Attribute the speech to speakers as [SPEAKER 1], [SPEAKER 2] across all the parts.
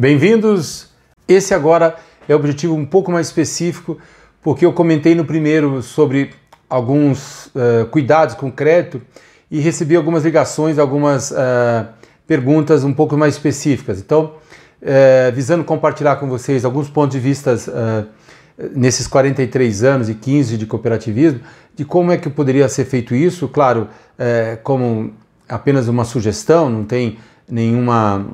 [SPEAKER 1] Bem-vindos! Esse agora é o objetivo um pouco mais específico, porque eu comentei no primeiro sobre alguns uh, cuidados com crédito e recebi algumas ligações, algumas uh, perguntas um pouco mais específicas. Então, uh, visando compartilhar com vocês alguns pontos de vista nesses 43 anos e 15 de cooperativismo, de como é que poderia ser feito isso, claro, como apenas uma sugestão, não tem nenhuma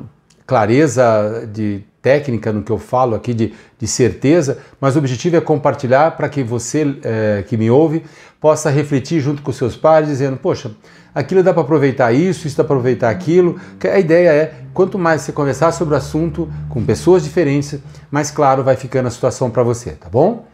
[SPEAKER 1] clareza de técnica no que eu falo aqui, de, de certeza, mas o objetivo é compartilhar para que você é, que me ouve possa refletir junto com seus pares, dizendo: Poxa, aquilo dá para aproveitar isso, isso dá para aproveitar aquilo. A ideia é: quanto mais você conversar sobre o assunto com pessoas diferentes, mais claro vai ficando a situação para você, tá bom?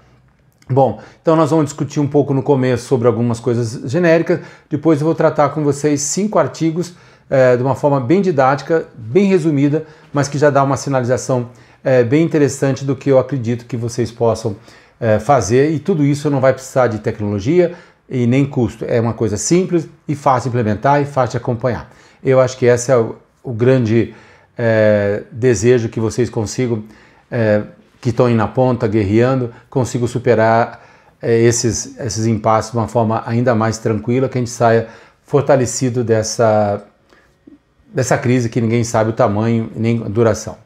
[SPEAKER 1] Bom, então nós vamos discutir um pouco no começo sobre algumas coisas genéricas, depois eu vou tratar com vocês cinco artigos é, de uma forma bem didática, bem resumida, mas que já dá uma sinalização é, bem interessante do que eu acredito que vocês possam é, fazer. E tudo isso não vai precisar de tecnologia e nem custo. É uma coisa simples e fácil de implementar e fácil de acompanhar. Eu acho que esse é o, o grande é, desejo que vocês consigam, é, que estão aí na ponta, guerreando, consigam superar é, esses, esses impasses de uma forma ainda mais tranquila, que a gente saia fortalecido dessa dessa crise que ninguém sabe o tamanho nem a duração.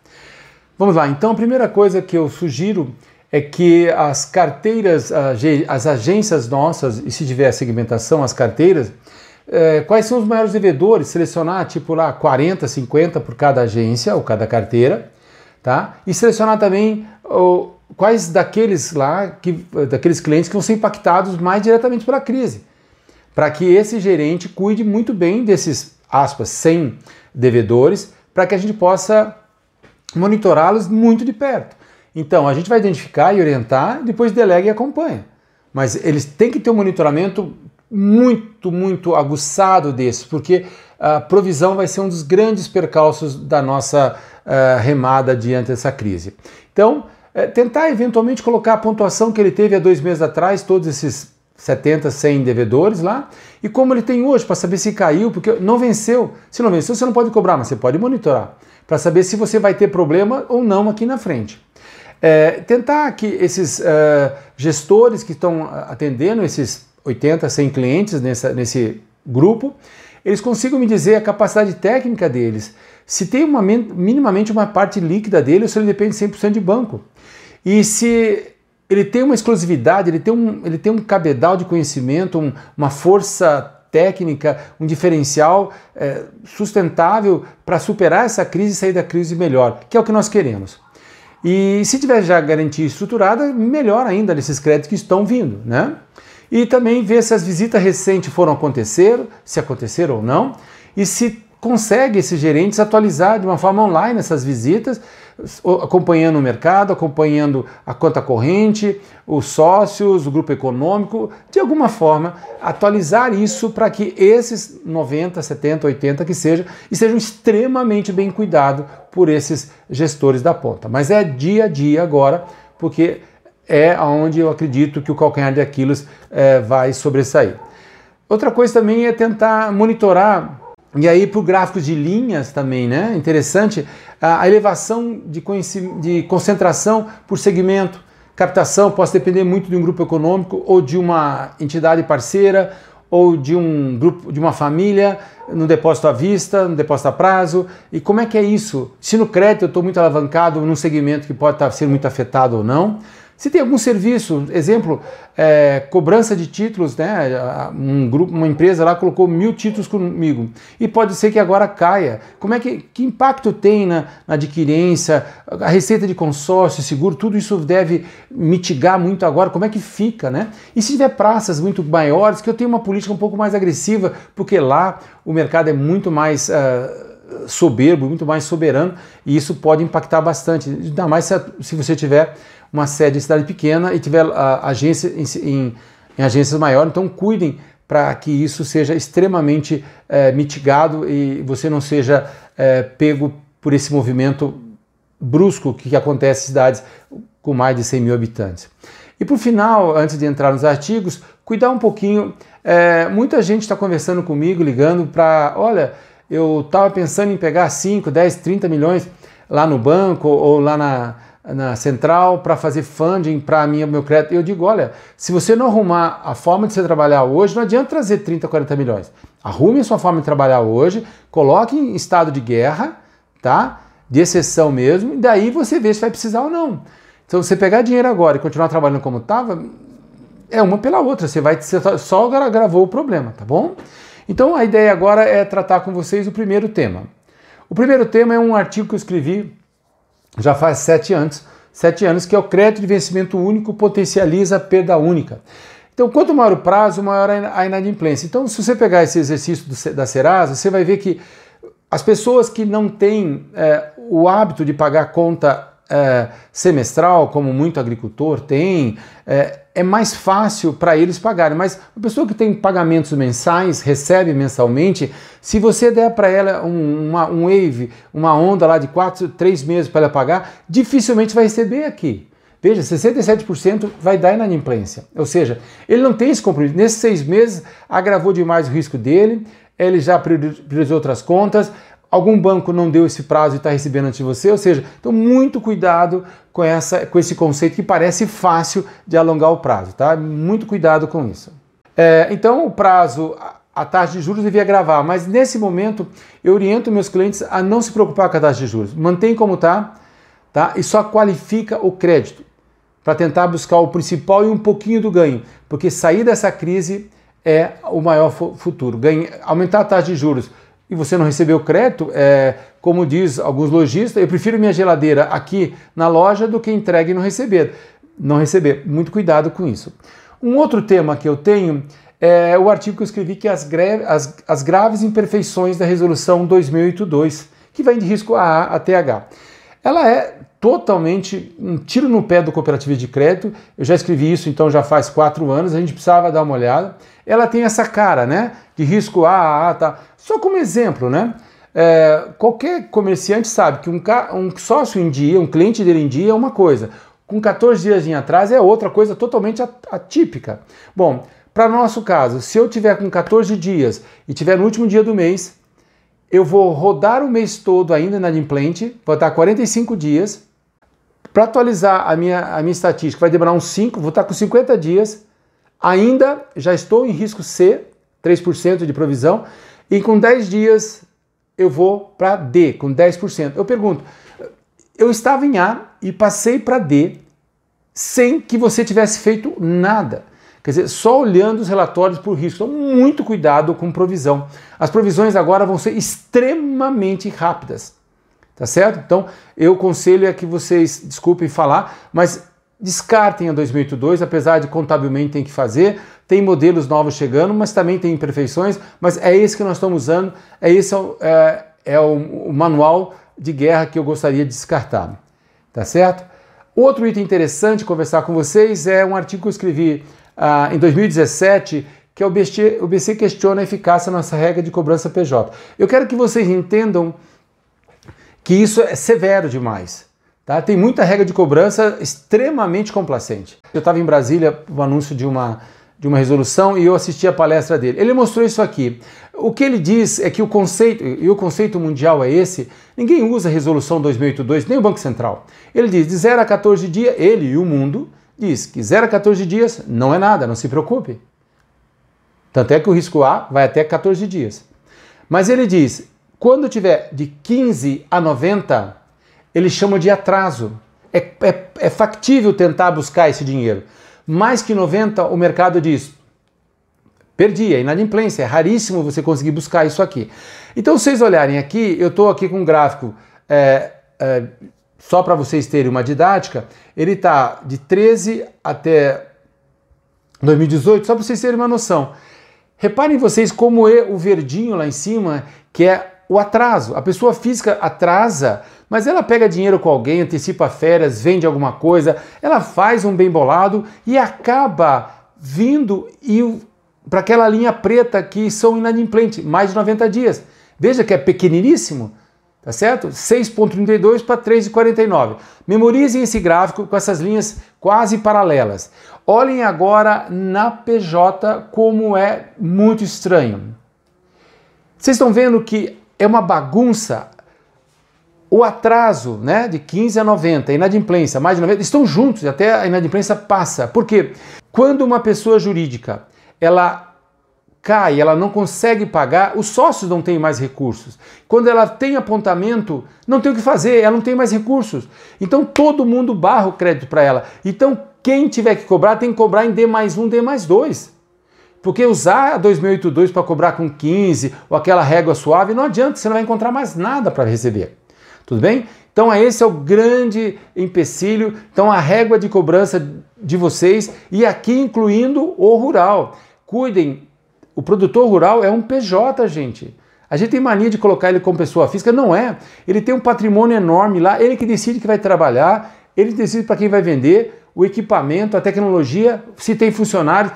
[SPEAKER 1] Vamos lá, então a primeira coisa que eu sugiro é que as carteiras, as agências nossas, e se tiver segmentação, as carteiras, é, quais são os maiores devedores, selecionar tipo lá 40, 50 por cada agência ou cada carteira, tá? E selecionar também quais daqueles lá, que, daqueles clientes que vão ser impactados mais diretamente pela crise, para que esse gerente cuide muito bem desses aspas, sem devedores, para que a gente possa monitorá-los muito de perto. Então, a gente vai identificar e orientar, depois delega e acompanha. Mas eles têm que ter um monitoramento muito, muito aguçado desse, porque a provisão vai ser um dos grandes percalços da nossa uh, remada diante dessa crise. Então, uh, tentar eventualmente colocar a pontuação que ele teve há dois meses atrás, todos esses 70, 100 devedores lá, e como ele tem hoje, para saber se caiu, porque não venceu. Se não venceu, você não pode cobrar, mas você pode monitorar, para saber se você vai ter problema ou não aqui na frente. É, tentar que esses uh, gestores que estão atendendo esses 80, 100 clientes nessa, nesse grupo, eles consigam me dizer a capacidade técnica deles, se tem uma, minimamente uma parte líquida dele ou se ele depende 100% de banco. E se ele tem uma exclusividade, ele tem um, ele tem um cabedal de conhecimento, um, uma força técnica, um diferencial é, sustentável para superar essa crise e sair da crise melhor, que é o que nós queremos. E se tiver já garantia estruturada, melhor ainda nesses créditos que estão vindo, né? E também ver se as visitas recentes foram acontecer, se aconteceram ou não, e se consegue esses gerentes atualizar de uma forma online essas visitas, acompanhando o mercado, acompanhando a conta corrente, os sócios, o grupo econômico, de alguma forma atualizar isso para que esses 90, 70, 80 que sejam, estejam extremamente bem cuidados por esses gestores da ponta. Mas é dia a dia agora, porque é onde eu acredito que o calcanhar de Aquiles é, vai sobressair. Outra coisa também é tentar monitorar e aí, para o gráfico de linhas também, né? Interessante, a elevação de, de concentração por segmento. Captação pode depender muito de um grupo econômico ou de uma entidade parceira ou de um grupo, de uma família, no depósito à vista, no depósito a prazo. E como é que é isso? Se no crédito eu estou muito alavancado num segmento que pode estar sendo muito afetado ou não. Se tem algum serviço, exemplo, é, cobrança de títulos, né? Um grupo, uma empresa lá colocou mil títulos comigo e pode ser que agora caia. Como é que, que impacto tem na, na adquirência, a receita de consórcio, seguro, tudo isso deve mitigar muito agora. Como é que fica, né? E se tiver praças muito maiores, que eu tenho uma política um pouco mais agressiva, porque lá o mercado é muito mais uh, soberbo, muito mais soberano e isso pode impactar bastante. Ainda mais se, se você tiver uma sede em cidade pequena e tiver a, agência em, em, em agências maiores, então cuidem para que isso seja extremamente é, mitigado e você não seja é, pego por esse movimento brusco que acontece em cidades com mais de 100 mil habitantes. E por final, antes de entrar nos artigos, cuidar um pouquinho. É, muita gente está conversando comigo, ligando para, olha, eu estava pensando em pegar 5, 10, 30 milhões lá no banco ou lá na, na central para fazer funding para meu crédito. Eu digo, olha, se você não arrumar a forma de você trabalhar hoje, não adianta trazer 30, 40 milhões. Arrume a sua forma de trabalhar hoje, coloque em estado de guerra, tá? De exceção mesmo, e daí você vê se vai precisar ou não. Então, você pegar dinheiro agora e continuar trabalhando como estava, é uma pela outra. Você vai você só gravou o problema, tá bom? Então, a ideia agora é tratar com vocês o primeiro tema. O primeiro tema é um artigo que eu escrevi já faz sete anos, sete anos, que é o crédito de vencimento único potencializa a perda única. Então, quanto maior o prazo, maior a inadimplência. Então, se você pegar esse exercício do, da Serasa, você vai ver que as pessoas que não têm é, o hábito de pagar conta é, semestral, como muito agricultor tem, é, é mais fácil para eles pagarem. Mas a pessoa que tem pagamentos mensais, recebe mensalmente, se você der para ela um, uma, um wave, uma onda lá de 4, 3 meses para ela pagar, dificilmente vai receber aqui. Veja, 67% vai dar inadimplência. Ou seja, ele não tem esse compromisso. Nesses seis meses, agravou demais o risco dele, ele já priorizou outras contas, algum banco não deu esse prazo e está recebendo antes de você, ou seja, então muito cuidado com, essa, com esse conceito que parece fácil de alongar o prazo, tá? Muito cuidado com isso. É, então o prazo, a taxa de juros devia gravar, mas nesse momento eu oriento meus clientes a não se preocupar com a taxa de juros, mantém como está, tá? E só qualifica o crédito para tentar buscar o principal e um pouquinho do ganho, porque sair dessa crise é o maior futuro. Ganhe, aumentar a taxa de juros e você não recebeu crédito, é, como diz alguns lojistas, eu prefiro minha geladeira aqui na loja do que entregue e não receber. Não receber. Muito cuidado com isso. Um outro tema que eu tenho é o artigo que eu escrevi que é as, as, as graves imperfeições da resolução 2008-2, que vai de risco AA a TH. Ela é totalmente um tiro no pé do cooperativo de crédito. Eu já escrevi isso, então já faz quatro anos, a gente precisava dar uma olhada. Ela tem essa cara, né? De risco AA, tá? Só como exemplo, né? É, qualquer comerciante sabe que um, um sócio em dia, um cliente dele em dia é uma coisa, com 14 dias em atraso é outra coisa totalmente atípica. Bom, para nosso caso, se eu tiver com 14 dias e tiver no último dia do mês, eu vou rodar o mês todo ainda na inadimplente, vou estar 45 dias. Para atualizar a minha, a minha estatística, vai demorar uns 5, vou estar com 50 dias. Ainda já estou em risco C, 3% de provisão. E com 10 dias eu vou para D, com 10%. Eu pergunto, eu estava em A e passei para D sem que você tivesse feito nada. Quer dizer, só olhando os relatórios por risco. Então, muito cuidado com provisão. As provisões agora vão ser extremamente rápidas. Tá certo? Então, eu conselho é que vocês, desculpem falar, mas descartem a 2002, apesar de contabilmente tem que fazer, tem modelos novos chegando, mas também tem imperfeições, mas é esse que nós estamos usando, é esse é, é o, o manual de guerra que eu gostaria de descartar, tá certo? Outro item interessante conversar com vocês é um artigo que eu escrevi ah, em 2017 que o BC, questiona a eficácia da nossa regra de cobrança PJ. Eu quero que vocês entendam que isso é severo demais. Tá? Tem muita regra de cobrança extremamente complacente. Eu estava em Brasília, o anúncio de uma, de uma resolução, e eu assisti a palestra dele. Ele mostrou isso aqui. O que ele diz é que o conceito, e o conceito mundial é esse, ninguém usa a resolução 2082, nem o Banco Central. Ele diz de 0 a 14 dias, ele e o mundo, diz que 0 a 14 dias não é nada, não se preocupe. Tanto é que o risco A vai até 14 dias. Mas ele diz, quando tiver de 15 a 90, ele chama de atraso. É, é, é factível tentar buscar esse dinheiro. Mais que 90, o mercado diz: perdi, é inadimplência, é raríssimo você conseguir buscar isso aqui. Então, vocês olharem aqui, eu estou aqui com um gráfico, é, é, só para vocês terem uma didática, ele está de 13 até 2018, só para vocês terem uma noção. Reparem vocês como é o verdinho lá em cima, que é o atraso. A pessoa física atrasa, mas ela pega dinheiro com alguém, antecipa férias, vende alguma coisa, ela faz um bem bolado e acaba vindo para aquela linha preta que são inadimplentes, mais de 90 dias. Veja que é pequeniníssimo, tá certo? 6.32 para 3,49. Memorizem esse gráfico com essas linhas quase paralelas. Olhem agora na PJ como é muito estranho. Vocês estão vendo que é uma bagunça. o atraso né, de 15 a 90, a inadimplência mais de 90, estão juntos até a inadimplência passa. Por quê? Quando uma pessoa jurídica ela cai, ela não consegue pagar, os sócios não têm mais recursos. Quando ela tem apontamento, não tem o que fazer, ela não tem mais recursos. Então todo mundo barra o crédito para ela. Então quem tiver que cobrar tem que cobrar em D mais 1, D mais 2. Porque usar a 2082 para cobrar com 15 ou aquela régua suave não adianta, você não vai encontrar mais nada para receber. Tudo bem? Então esse é o grande empecilho. Então a régua de cobrança de vocês e aqui incluindo o rural. Cuidem, o produtor rural é um PJ, gente. A gente tem mania de colocar ele como pessoa física, não é. Ele tem um patrimônio enorme lá, ele que decide que vai trabalhar, ele decide para quem vai vender, o equipamento, a tecnologia, se tem funcionários,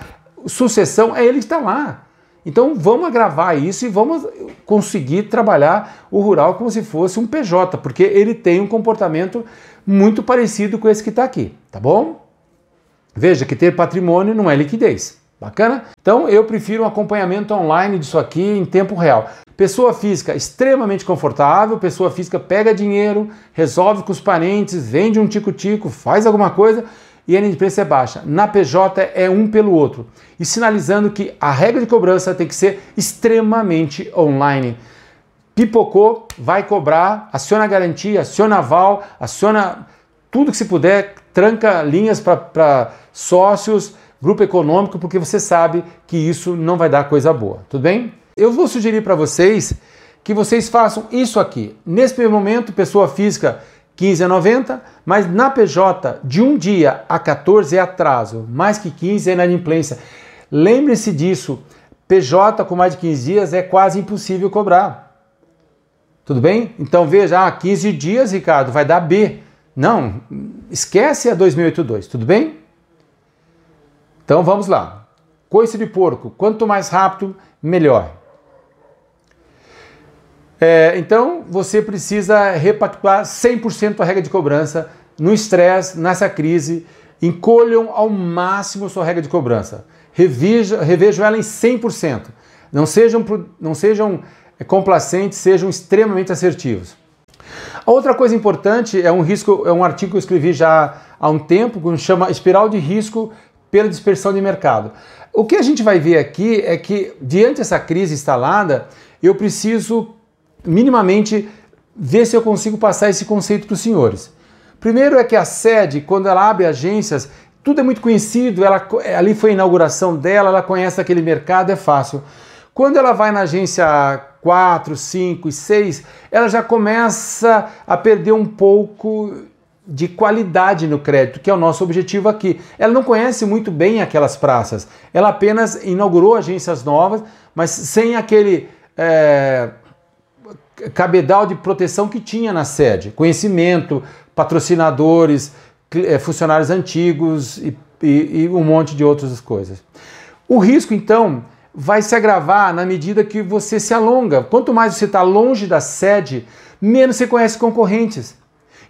[SPEAKER 1] sucessão, é ele que está lá. Então vamos agravar isso e vamos conseguir trabalhar o rural como se fosse um PJ, porque ele tem um comportamento muito parecido com esse que está aqui, tá bom? Veja que ter patrimônio não é liquidez. Bacana? Então eu prefiro um acompanhamento online disso aqui em tempo real. Pessoa física extremamente confortável, pessoa física pega dinheiro, resolve com os parentes, vende um tico-tico, faz alguma coisa e a inadimplência é baixa. Na PJ é um pelo outro. E sinalizando que a regra de cobrança tem que ser extremamente online. Pipocou, vai cobrar, aciona garantia, aciona aval, aciona tudo que se puder, tranca linhas para sócios, grupo econômico, porque você sabe que isso não vai dar coisa boa, tudo bem? Eu vou sugerir para vocês que vocês façam isso aqui. Nesse primeiro momento, pessoa física 15 a 90, mas na PJ de um dia a 14 é atraso, mais que 15 é inadimplência. Lembre-se disso, PJ com mais de 15 dias é quase impossível cobrar. Tudo bem? Então veja, ah, 15 dias, Ricardo, vai dar B. Não, esquece a 2082, tudo bem? Então vamos lá. Coice de porco, quanto mais rápido, melhor. É, então você precisa repactuar 100% a regra de cobrança no estresse, nessa crise. Encolham ao máximo sua regra de cobrança. Reveja, revejam ela em 100%. Não sejam, não sejam é, complacentes, sejam extremamente assertivos. A outra coisa importante é um risco, é um artigo que eu escrevi já há um tempo, que chama Espiral de Risco pela dispersão de mercado. O que a gente vai ver aqui é que, diante dessa crise instalada, eu preciso minimamente ver se eu consigo passar esse conceito para os senhores. Primeiro é que a sede, quando ela abre agências, tudo é muito conhecido, ela, ali foi a inauguração dela, ela conhece aquele mercado, é fácil. Quando ela vai na agência 4, 5 e 6, ela já começa a perder um pouco de qualidade no crédito, que é o nosso objetivo aqui. Ela não conhece muito bem aquelas praças, ela apenas inaugurou agências novas, mas sem aquele é, cabedal de proteção que tinha na sede: conhecimento, patrocinadores, é, funcionários antigos e, e, e um monte de outras coisas. O risco, então, vai se agravar na medida que você se alonga. Quanto mais você está longe da sede, menos você conhece concorrentes.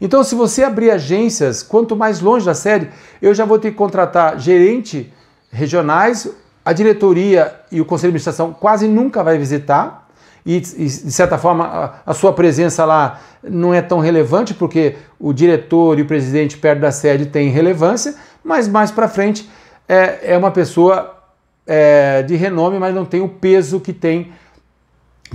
[SPEAKER 1] Então, se você abrir agências, quanto mais longe da sede, eu já vou ter que contratar gerente regionais, a diretoria e o conselho de administração quase nunca vai visitar. E, de certa forma, a, sua presença lá não é tão relevante, porque o diretor e o presidente perto da sede têm relevância, mas mais para frente é, é uma pessoa é, de renome, mas não tem o peso que tem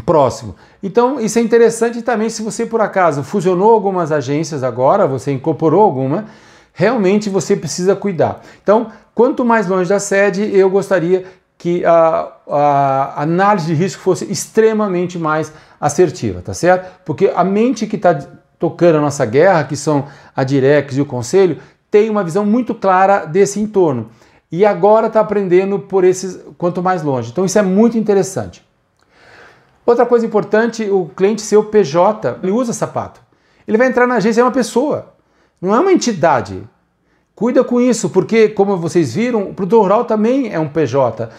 [SPEAKER 1] próximo. Então, isso é interessante também se você por acaso fusionou algumas agências agora, você incorporou alguma, realmente você precisa cuidar. Então, quanto mais longe da sede, eu gostaria que a, a análise de risco fosse extremamente mais assertiva, tá certo? Porque a mente que está tocando a nossa guerra, que são a Direx e o Conselho, tem uma visão muito clara desse entorno. E agora está aprendendo por esses quanto mais longe. Então isso é muito interessante. Outra coisa importante, o cliente ser o PJ, ele usa sapato. Ele vai entrar na agência, é uma pessoa, não é uma entidade. Cuida com isso, porque, como vocês viram, o produtor rural também é um PJ.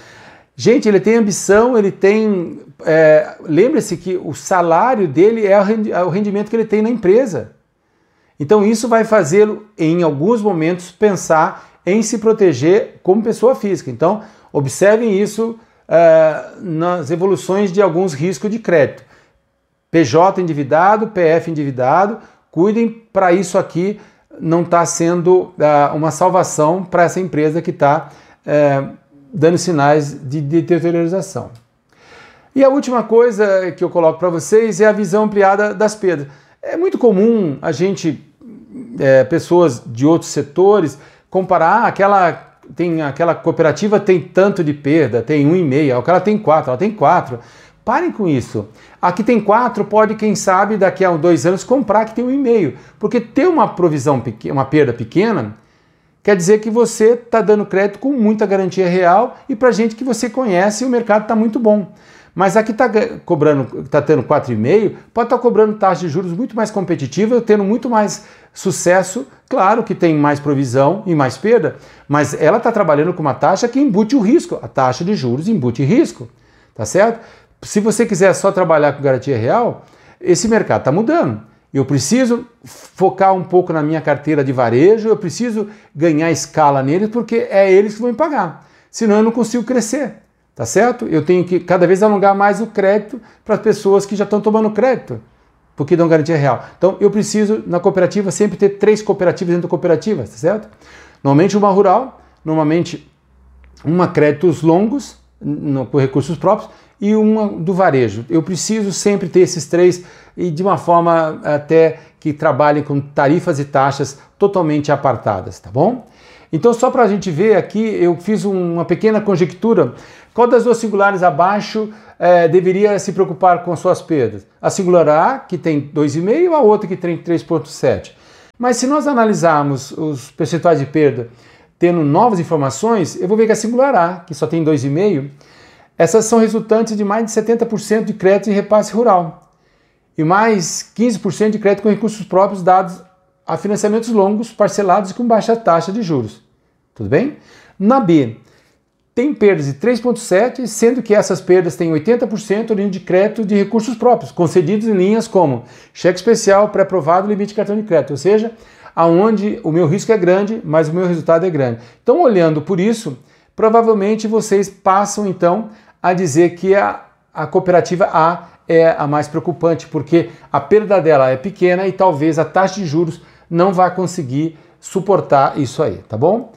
[SPEAKER 1] Gente, ele tem ambição, ele tem. É, Lembre-se que o salário dele é o rendimento que ele tem na empresa. Então, isso vai fazê-lo, em alguns momentos, pensar em se proteger como pessoa física. Então, observem isso uh, nas evoluções de alguns riscos de crédito. PJ endividado, PF endividado, cuidem para isso aqui não estar tá sendo uh, uma salvação para essa empresa que está uh, dando sinais de deteriorização. E a última coisa que eu coloco para vocês é a visão ampliada das perdas. É muito comum a gente, é, pessoas de outros setores, comparar aquela tem aquela cooperativa tem tanto de perda, tem um e meio, aquela tem quatro, ela tem quatro. Parem com isso. Aqui tem quatro, pode, quem sabe, daqui a dois anos comprar que tem um e meio. Porque ter uma provisão, uma perda pequena, quer dizer que você está dando crédito com muita garantia real e para gente que você conhece o mercado está muito bom. Mas aqui está cobrando, está tendo 4,5, pode estar tá cobrando taxa de juros muito mais competitiva, tendo muito mais sucesso. Claro que tem mais provisão e mais perda, mas ela está trabalhando com uma taxa que embute o risco. A taxa de juros embute risco, tá certo? Se você quiser só trabalhar com garantia real, esse mercado está mudando. Eu preciso focar um pouco na minha carteira de varejo, eu preciso ganhar escala neles, porque é eles que vão me pagar. Senão eu não consigo crescer. Tá certo? Eu tenho que cada vez alongar mais o crédito para as pessoas que já estão tomando crédito, porque dão garantia real. Então eu preciso, na cooperativa, sempre ter três cooperativas dentro da cooperativa, tá certo? Normalmente uma rural, normalmente uma créditos longos, no, por recursos próprios, e uma do varejo. Eu preciso sempre ter esses três e de uma forma até que trabalhem com tarifas e taxas totalmente apartadas, tá bom? Então, só para a gente ver aqui, eu fiz uma pequena conjectura. Qual das duas singulares abaixo é, deveria se preocupar com suas perdas? A singular A, que tem 2,5, a outra que tem 3,7. Mas se nós analisarmos os percentuais de perda tendo novas informações, eu vou ver que a singular A, que só tem 2,5, essas são resultantes de mais de 70% de crédito em repasse rural e mais 15% de crédito com recursos próprios dados a financiamentos longos, parcelados e com baixa taxa de juros. Tudo bem? Na B, tem perdas de 3,7, sendo que essas perdas têm 80% linha de crédito de recursos próprios, concedidos em linhas como cheque especial, pré-aprovado, limite de cartão de crédito, ou seja, aonde o meu risco é grande, mas o meu resultado é grande. Então, olhando por isso, provavelmente vocês passam então a dizer que a, a cooperativa A é a mais preocupante, porque a perda dela é pequena e talvez a taxa de juros não vai conseguir suportar isso aí, tá bom?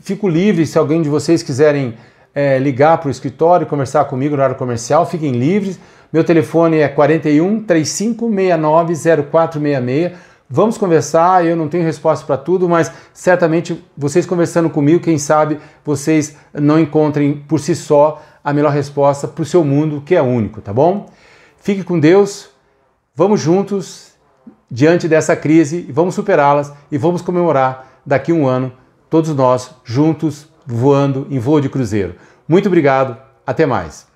[SPEAKER 1] Fico livre se alguém de vocês quiserem é, ligar para o escritório, conversar comigo no horário comercial, fiquem livres. Meu telefone é 41 3569 0466. Vamos conversar, eu não tenho resposta para tudo, mas certamente vocês conversando comigo, quem sabe vocês não encontrem por si só a melhor resposta para o seu mundo, que é único, tá bom? Fique com Deus, vamos juntos diante dessa crise e vamos superá-las e vamos comemorar daqui a um ano, todos nós juntos voando em voo de cruzeiro. Muito obrigado, até mais.